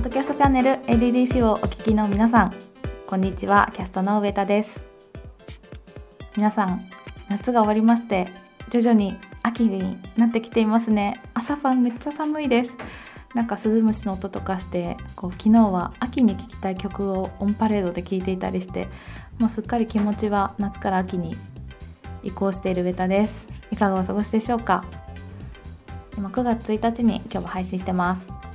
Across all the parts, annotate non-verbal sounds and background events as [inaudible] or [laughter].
ッドキャストチャンネル ADDC をお聞きの皆さんこんにちはキャストの上田です。皆さん夏が終わりまして徐々に秋になってきていますね。朝晩めっちゃ寒いです。なんかスズムシの音とかしてこう昨日は秋に聴きたい曲をオンパレードで聴いていたりしてもうすっかり気持ちは夏から秋に移行しているベタです。いかがお過ごしでしょうか？今9月1日に今日は配信してます。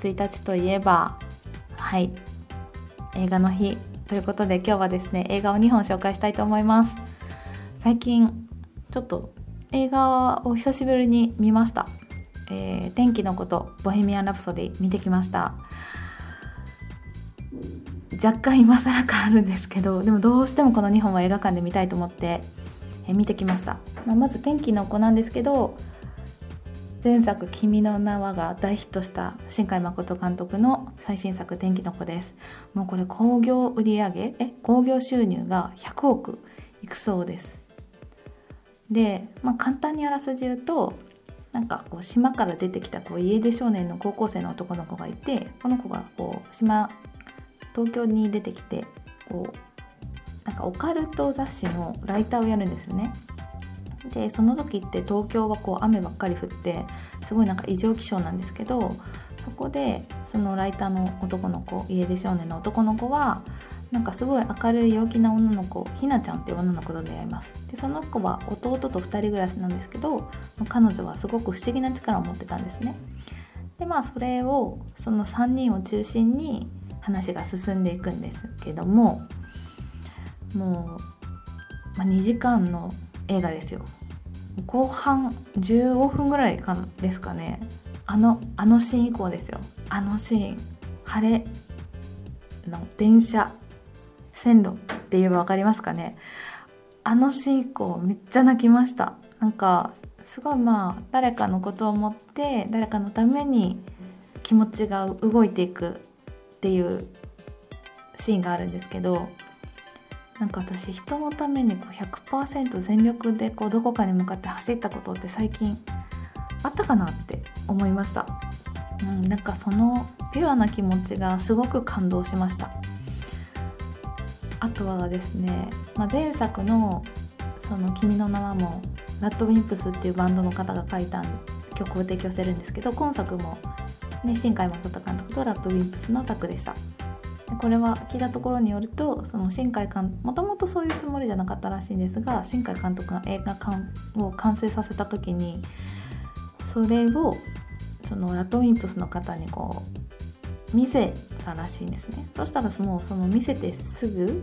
1日といえばはい映画の日ということで今日はですね映画を2本紹介したいと思います。最近ちょっと映画を久しぶりに見ました「えー、天気のことボヘミアン・ラプソディ」見てきました。若干今更感あるんですけどでもどうしてもこの2本は映画館で見たいと思って、え見てきました、まあ、まず「天気の子」なんですけど前作「君の名は」が大ヒットした新海誠監督の最新作「天気の子」ですもうこれ興行売上え興行収入が100億いくそうですで、まあ、簡単にあらすじ言うとなんかこう島から出てきたこう家出少年の高校生の男の子がいてこの子がこう島東京に出てきてこうなんかオカルト雑誌のライターをやるんですよね。でその時って東京はこう雨ばっかり降ってすごいなんか異常気象なんですけどそこでそのライターの男の子家出少年の男の子はなんかすごい明るい陽気な女の子ひなちゃんっていう女の子と出会います。でその子は弟と2人暮らしなんですけど彼女はすごく不思議な力を持ってたんですね。でまあそれをその3人を中心に話が進んでいくんですけどももう、まあ、2時間の映画ですよ。後半15分ぐらいかですかね。あのあのシーン以降ですよ。あのシーン晴れの電車線路って言えば分かりますかね。あのシーン以降めっちゃ泣きました。なんかすごいまあ誰かのことを思って誰かのために気持ちが動いていくっていうシーンがあるんですけどなんか私人のためにこう100%全力でこうどこかに向かって走ったことって最近あったかなって思いました、うん、なんかそのピュアな気持ちがすごく感動しました。あとはですね、まあ、前作の「その君の名は」もラッドウィンプスっていうバンドの方が書いた曲を提供してるんですけど今作も、ね、新海誠監督とラッドウィンプスのタッグでした。これは聞いたところによるとその新海監もともとそういうつもりじゃなかったらしいんですが新海監督が映画館を完成させた時にそれをそのラッドウィンプスの方にこう見せたらしいんですね。そしたらもうその見せてすぐ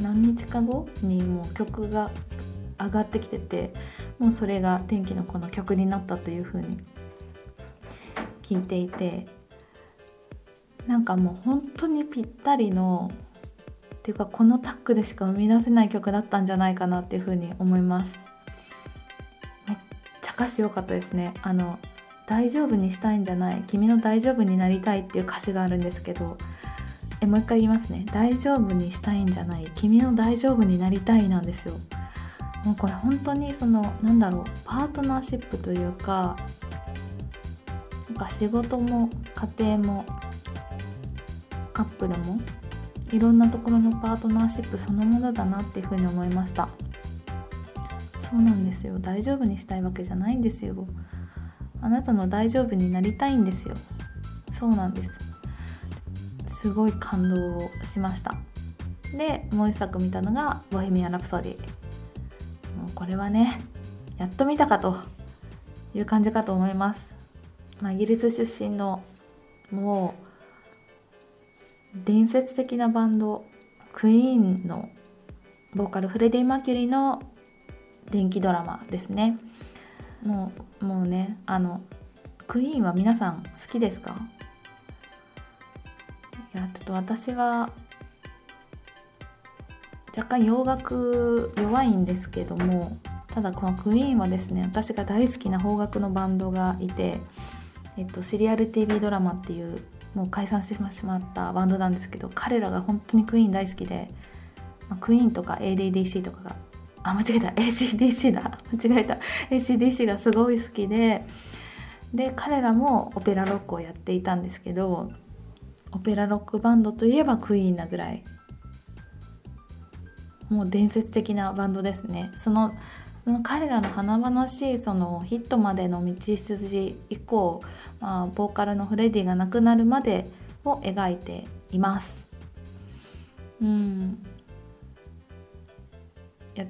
何日か後にもう曲が上がってきててもうそれが天気の子の曲になったというふうに聞いていてなんかもう本当にぴったりのっていうかこのタッグでしか生み出せない曲だったんじゃないかなっていうふうに思います。めっちゃ歌詞良かったですね。あの大丈夫にしたいんじゃない君の大丈夫になりたいっていう歌詞があるんですけどえもう一回言いますね。大丈夫にしたいんじゃない君の大丈夫になりたいなんですよ。もうこれ本当にそのなんだろうパートナーシップというかなんか仕事も家庭もカップルもいろんなところのパートナーシップそのものだなっていうふうに思いました。そうなんですよ。大丈夫にしたいわけじゃないんですよ。あなたの大丈夫になりたいんですよ。そうなんです。すごい感動をしました。でもう一作見たのが「ボヘミアン・ラプソディ」もうこれはねやっと見たかと。いう感じかと思います、ま、イギリス出身のもう伝説的なバンドクイーンのボーカルフレディ・マキュリーの電気ドラマですね。もうもうねあのクイーンは皆さん好きですか？いやちょっと私は若干洋楽弱いんですけどもただこのクイーンはですね私が大好きな邦楽のバンドがいて、えっと、シリアル TV ドラマっていうもう解散してしまったバンドなんですけど彼らが本当にクイーン大好きで、まあ、クイーンとか ADDC とかがあ間違えた ACDC だ [laughs] 間違えた ACDC がすごい好きでで彼らもオペラロックをやっていたんですけどオペラロックバンドといえばクイーンなぐらいもう伝説的なバンドですね。そのその彼らの華々しいそのヒットまでの道筋以降、まあ、ボーカルのフレディが亡くなるまでを描いています。うん。いや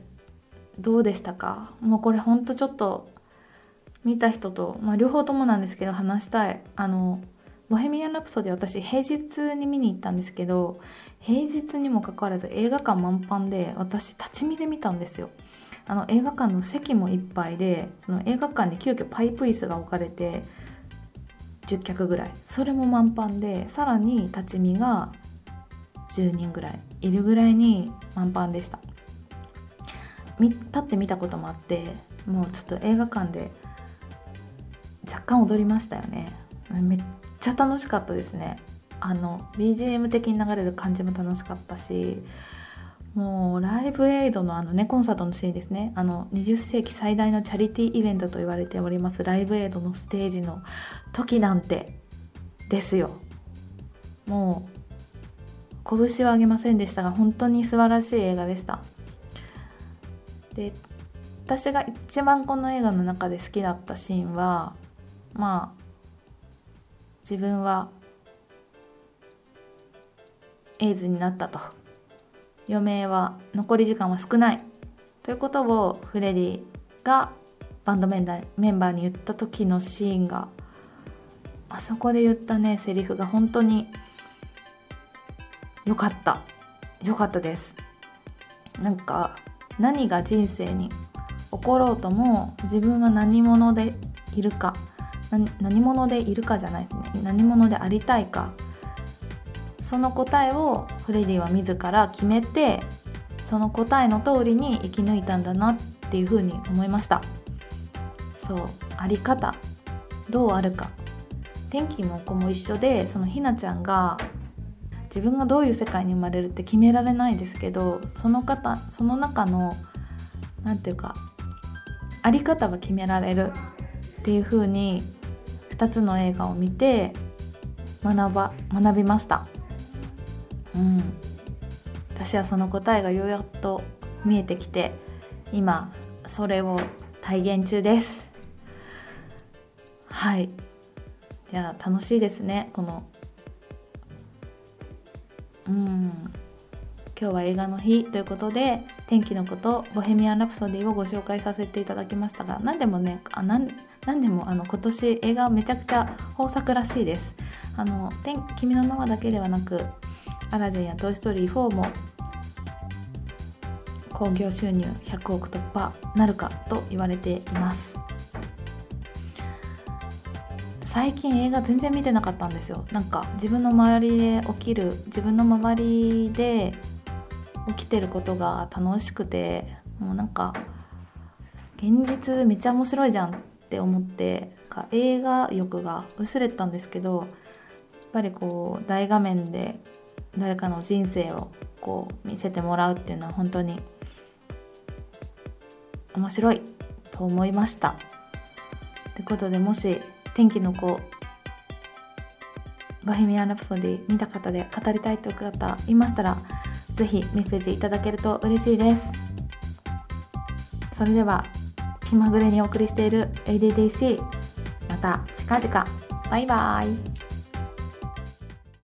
どうでしたか？もうこれほんとちょっと見た人と、まあ、両方ともなんですけど話したい。あのボヘミアン・ラプソディ私平日に見に行ったんですけど平日にもかかわらず映画館満帆で私立ち見で見たんですよ。あの映画館の席もいっぱいでその映画館に急遽パイプ椅子が置かれて10脚ぐらい。それも満帆でさらに立ち見が10人ぐらい。いるぐらいに満帆でした。立って見たこともあってもうちょっと映画館で若干踊りましたよね。めっちゃ楽しかったですね。あの BGM 的に流れる感じも楽しかったしもうライブエイドのあのねコンサートのシーンですね。あの20世紀最大のチャリティーイベントと言われておりますライブエイドのステージの時なんてですよ。もう拳はあげませんでしたが本当に素晴らしい映画でした。で私が一番この映画の中で好きだったシーンはまあ自分はエイズになったと。余命は残り時間は少ない。ということをフレディがバンドメンバーに言った時のシーンがあそこで言ったねセリフが本当に良かった。良かったです。なんか何が人生に起ころうとも自分は何者でいるか。何者でいるかじゃないですね。何者でありたいか。その答えをフレディは自ら決めてその答えの通りに生き抜いたんだなっていうふうに思いました。そうあり方。どうあるか。天気も子も一緒でそのひなちゃんが自分がどういう世界に生まれるって決められないですけどその方その中の何て言うかあり方は決められるっていう風に2つの映画を見て学ば学びました。うん。私はその答えがようやっと見えてきて今それを体現中です。はい。じゃあ楽しいですねこの。うん。今日は映画の日ということで天気のことボヘミアン・ラプソディをご紹介させていただきましたが何でもねあなん何でもあの今年映画めちゃくちゃ豊作らしいです。あの「君の名は」だけではなく「アラジン」や「トイ・ストーリー4」も興行収入100億突破なるかと言われています。最近映画全然見てなかったんですよ。なんか自分の周りで起きる自分の周りで起きてることが楽しくてもうなんか現実めっちゃ面白いじゃんって思ってか映画欲が薄れたんですけどやっぱりこう大画面で誰かの人生をこう見せてもらうっていうのは本当に面白いと思いました。ってことでもし天気の子ボヘミアン・ラプソディ見た方で語りたいという方いましたら是非メッセージいただけると嬉しいです。それでは気まぐれにお送りしている ADDC また近々バイバイ